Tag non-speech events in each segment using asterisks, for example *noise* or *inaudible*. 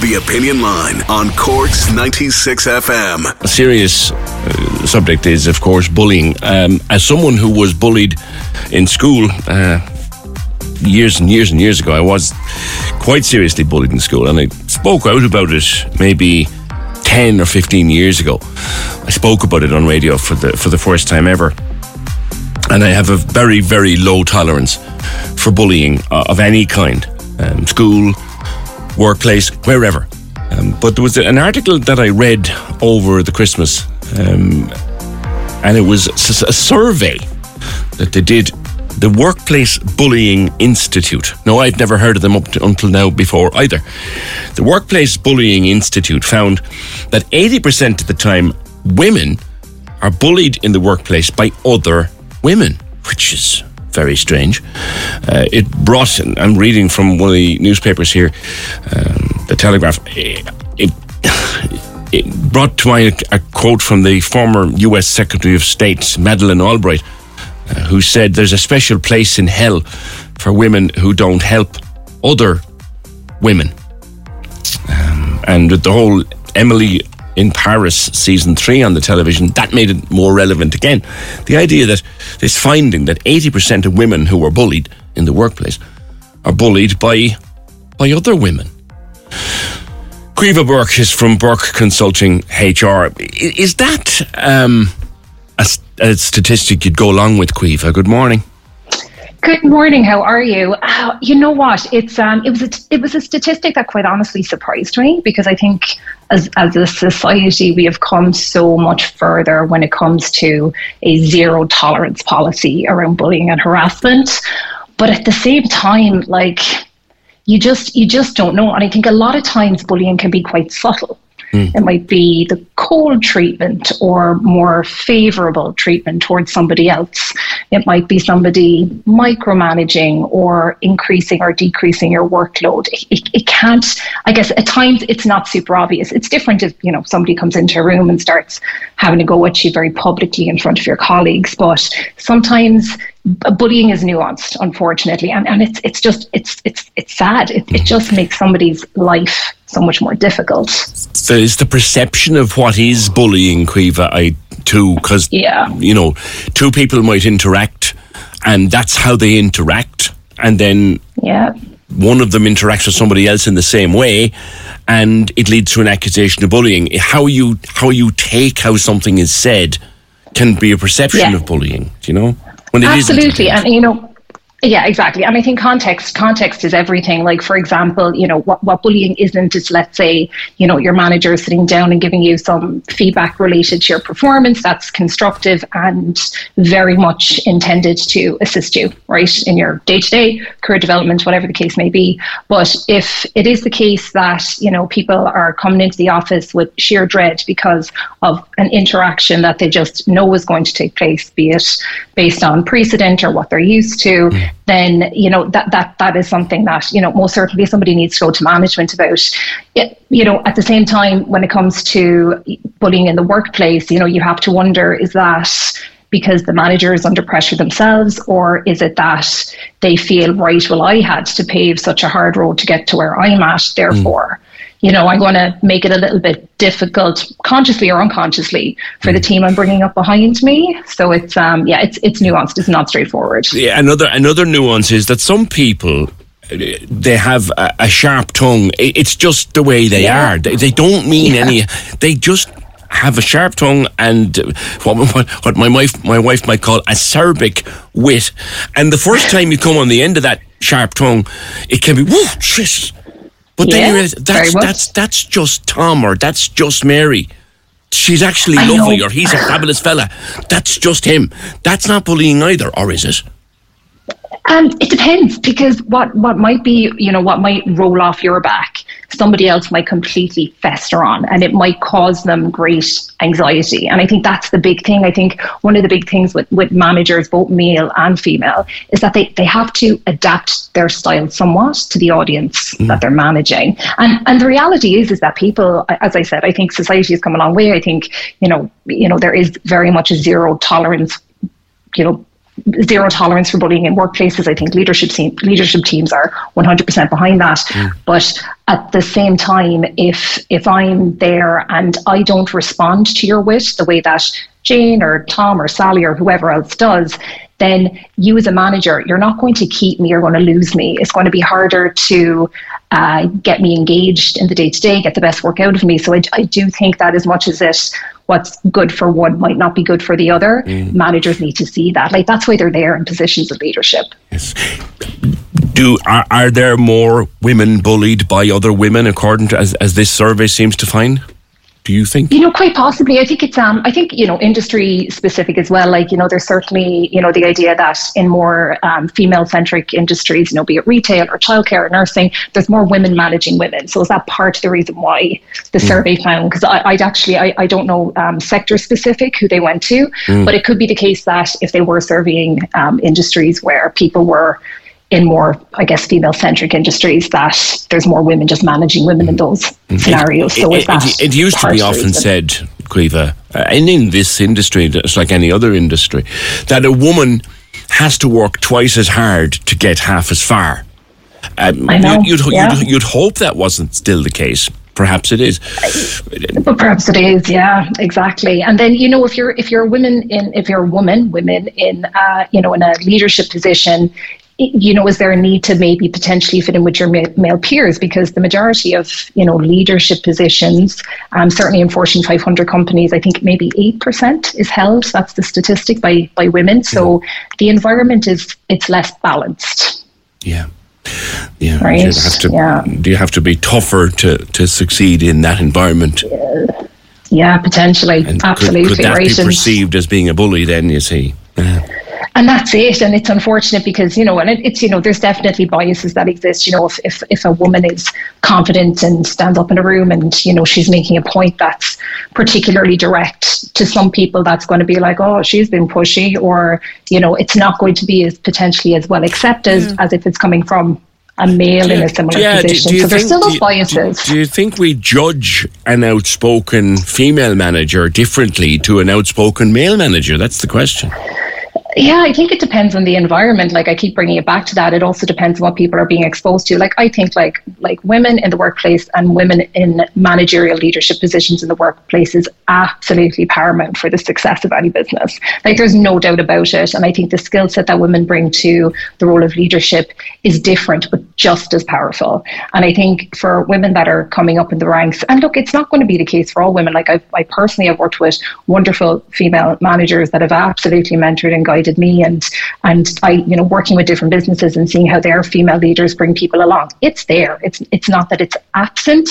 The Opinion Line on Cork's 96 FM. A serious uh, subject is, of course, bullying. Um, as someone who was bullied in school uh, years and years and years ago, I was quite seriously bullied in school, and I spoke out about it maybe 10 or 15 years ago. I spoke about it on radio for the, for the first time ever. And I have a very, very low tolerance for bullying uh, of any kind um, school, workplace, wherever. Um, but there was an article that I read over the Christmas, um, and it was a survey that they did. The Workplace Bullying Institute. No, I've never heard of them up to, until now before either. The Workplace Bullying Institute found that 80% of the time women are bullied in the workplace by other women, which is very strange. Uh, it brought, I'm reading from one of the newspapers here, um, the Telegraph. It, *sighs* it brought to mind a, quote from the former U.S. Secretary of State, Madeleine Albright, uh, who said, There's a special place in hell for women who don't help other women. Um, and the whole Emily in Paris season three on the television, that made it more relevant again. The idea that this finding that 80% of women who are bullied in the workplace are bullied by, by other women. Caoimhe Burke is from Burke Consulting HR. Is that um, a, a, statistic you'd go along with, Caoimhe? Good morning. Good morning. How are you? Uh, you know what? It's um, it was a, it was a statistic that quite honestly surprised me because I think as as a society we have come so much further when it comes to a zero tolerance policy around bullying and harassment. But at the same time, like you just you just don't know, and I think a lot of times bullying can be quite subtle. Mm. It might be the cold treatment or more favorable treatment towards somebody else. It might be somebody micromanaging or increasing or decreasing your workload. It, it, it, can't, I guess at times it's not super obvious. It's different if, you know, somebody comes into a room and starts having to go at you very publicly in front of your colleagues, but sometimes bullying is nuanced, unfortunately, and, and it's it's just it's it's it's sad. It, it just makes somebody's life so much more difficult. There's the perception of what is bullying, Caoimhe, I too, because yeah. you know, two people might interact, and that's how they interact, and then yeah. one of them interacts with somebody else in the same way, and it leads to an accusation of bullying. How you how you take how something is said can be a perception yeah. of bullying. You know when it Absolutely, and you know, yeah, exactly. And I think context context is everything. Like for example, you know, what, what bullying isn't is let's say, you know, your manager is sitting down and giving you some feedback related to your performance that's constructive and very much intended to assist you, right, in your day-to-day career development, whatever the case may be. But if it is the case that, you know, people are coming into the office with sheer dread because of an interaction that they just know is going to take place, be it based on precedent or what they're used to. Mm then you know that that that is something that you know most certainly somebody needs to go to management about. It, you know, at the same time, when it comes to bullying in the workplace, you know, you have to wonder: is that because the manager is under pressure themselves, or is it that they feel right? Well, I had to pave such a hard road to get to where I'm at, therefore. Mm you know, I'm going to make it a little bit difficult, consciously or unconsciously, for the mm. team I'm bringing up behind me. So it's um, yeah, it's it's nuanced. It's not straightforward. Yeah, another another nuance is that some people they have a, a sharp tongue. It's just the way they Yeah. are. They, they don't mean any. They just have a sharp tongue and what, what, what my wife my wife might call acerbic wit. And the first time you come on the end of that sharp tongue, it can be woo shit. But then you realize that's much. that's that's just Tom or that's just Mary. She's actually I know. lovely, or he's a *sighs* fabulous fella. That's just him. That's not bullying either, or is it? Um, it depends because what, what might be, you know, what might roll off your back, somebody else might completely fester on and it might cause them great anxiety. And I think that's the big thing. I think one of the big things with, with managers, both male and female, is that they, they have to adapt their style somewhat to the audience mm. that they're managing. And and the reality is is that people, as I said, I think society has come a long way. I think, you know, you know, there is very much a zero tolerance you know zero tolerance for bullying in workplaces. I think leadership team, leadership teams are 100% behind that. Hmm. But at the same time, if if I'm there and I don't respond to your wit the way that Jane or Tom or Sally or whoever else does, then you as a manager, you're not going to keep me. You're going to lose me. It's going to be harder to uh, get me engaged in the day to day, get the best work out of me. So I, I do think that as much as it what's good for one might not be good for the other. Managers need to see that. Like that's why they're there in positions of leadership. Yes. Do are, are there more women bullied by other women, according to as, as this survey seems to find? Do you think? You know, quite possibly. I think it's um I think, you know, industry specific as well. Like, you know, there's certainly, you know, the idea that in more um, female centric industries, you know, be it retail or childcare or nursing, there's more women managing women. So is that part of the reason why the survey found? Because I I'd actually I, I don't know um, sector specific who they went to, but it could be the case that if they were surveying um, industries where people were in more, I guess, female-centric industries, that there's more women just managing women in those scenarios. So is it, that it, it used to be of often reason? said, Caoimhe, uh, and in this industry, it's like any other industry, that a woman has to work twice as hard to get half as far. Um, I know, You'd, you'd, yeah. you'd, you'd hope that wasn't still the case. Perhaps it is. But perhaps it is, yeah, exactly. And then you know, if you're if you're a woman in if you're a woman, women in uh, you know in a leadership position, you know, is there a need to maybe potentially fit in with your male peers? Because the majority of you know leadership positions, um, certainly in Fortune 500 companies, I think maybe eight percent is held. That's the statistic by by women. So the environment is it's less balanced. Yeah. Yeah. Right, You'd have to, yeah. Do you have to be tougher to, to succeed in that environment? Yeah, yeah potentially, And absolutely could, could that right. be perceived as being a bully then, you see? Yeah. and that's it and it's unfortunate because you know and it, it's you know there's definitely biases that exist you know if, if if a woman is confident and stands up in a room and you know she's making a point that's particularly direct to some people that's going to be like oh she's been pushy or you know it's not going to be as potentially as well accepted mm. as if it's coming from a male in a similar Yeah, do- position do you so there's still those you- biases Do, do you think we judge an outspoken female manager differently to an outspoken male manager? That's the question. Yeah, I think it depends on the environment. Like I keep bringing it back to that. It also depends on what people are being exposed to. Like I think like like women in the workplace and women in managerial leadership positions in the workplace is absolutely paramount for the success of any business. Like there's no doubt about it. And I think the skill set that women bring to the role of leadership is different but just as powerful. And I think for women that are coming up in the ranks, and look, it's not going to be the case for all women. Like I, I personally have worked with wonderful female managers that have absolutely mentored and guided me and and I, you know, working with different businesses and seeing how their female leaders bring people along. It's there. It's it's not that it's absent,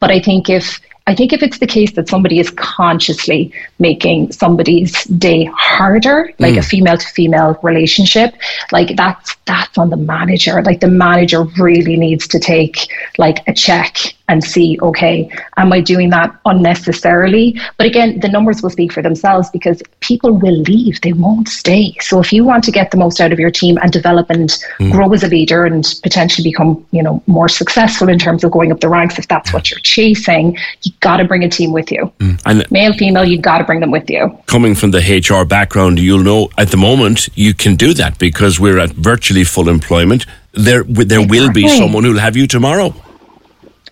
but I think if I think if it's the case that somebody is consciously making somebody's day harder, like a mm. female to female relationship, like that's that's on the manager. Like the manager really needs to take like a check and see, okay, am I doing that unnecessarily? But again, the numbers will speak for themselves because people will leave, they won't stay. So if you want to get the most out of your team and develop and mm. grow as a leader and potentially become, you know, more successful in terms of going up the ranks, if that's what you're chasing, you got to bring a team with you. Mm. And Male, female, you've got to bring them with you. coming from the HR background, you'll know at the moment you can do that because we're at virtually full employment. There, there will be someone who'll have you tomorrow.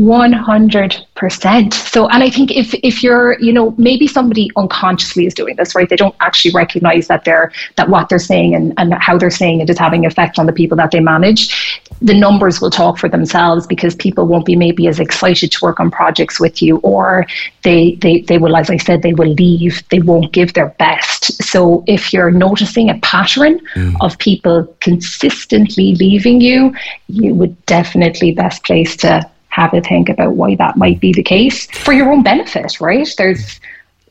One hundred percent. So, and I think if if you're, you know, maybe somebody unconsciously is doing this, right? They don't actually recognize that they're that what they're saying and, and how they're saying it is having effect on the people that they manage. the numbers will talk for themselves because people won't be maybe as excited to work on projects with you or they they, they will as i said they will leave they won't give their best so if you're noticing a pattern mm. of people consistently leaving you you would definitely best place to have a think about why that might be the case for your own benefit right there's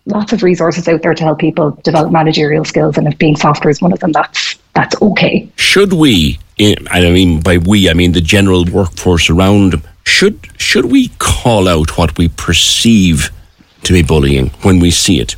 lots of resources out there to help people develop managerial skills, and if being softer is one of them, that's that's okay. Should we, and I mean by we, I mean the general workforce around, should should we call out what we perceive to be bullying when we see it?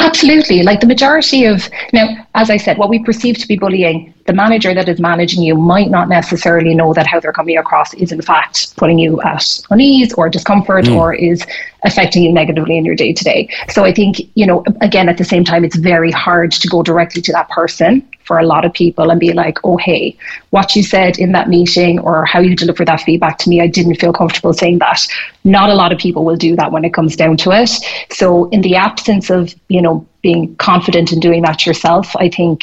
Absolutely. Like the majority of, now, as I said, what we perceive to be bullying, the manager that is managing you might not necessarily know that how they're coming across is in fact putting you at unease or discomfort mm. or is affecting you negatively in your day to day. So I think, you know, again, at the same time, it's very hard to go directly to that person for a lot of people and be like, oh, hey, what you said in that meeting or how you delivered that feedback to me, I didn't feel comfortable saying that. Not a lot of people will do that when it comes down to it. So, in the absence of, you know, being confident in doing that yourself, I think.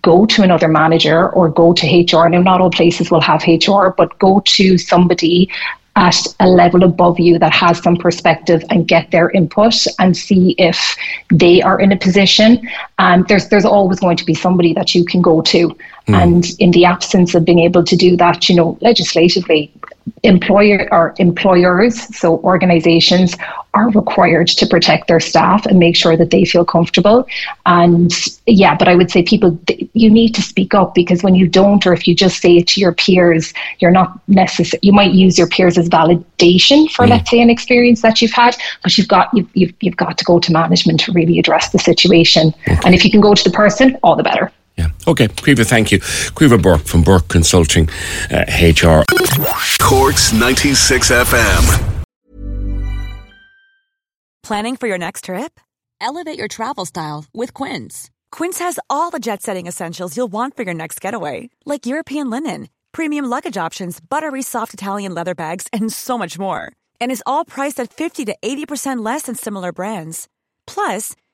Go to another manager or go to HR. Now, not all places will have HR, but go to somebody at a level above you that has some perspective and get their input and see if they are in a position. And there's there's always going to be somebody that you can go to. Mm. And in the absence of being able to do that, you know, legislatively, employer or employers, so organizations, are required to protect their staff and make sure that they feel comfortable. And yeah, but I would say people, you need to speak up because when you don't, or if you just say it to your peers, you're not necessary. You might use your peers as validation for, mm. let's say, an experience that you've had, but you've got you've, you've, you've got to go to management to really address the situation. And if you can go to the person, all the better. Yeah. Okay. Caoimhe, thank you. Caoimhe Burke from Burke Consulting uh, HR. Cork's 96 FM. Planning for your next trip? Elevate your travel style with Quince. Quince has all the jet setting essentials you'll want for your next getaway, like European linen, premium luggage options, buttery soft Italian leather bags, and so much more. And is all priced at 50 to 80% less than similar brands. Plus,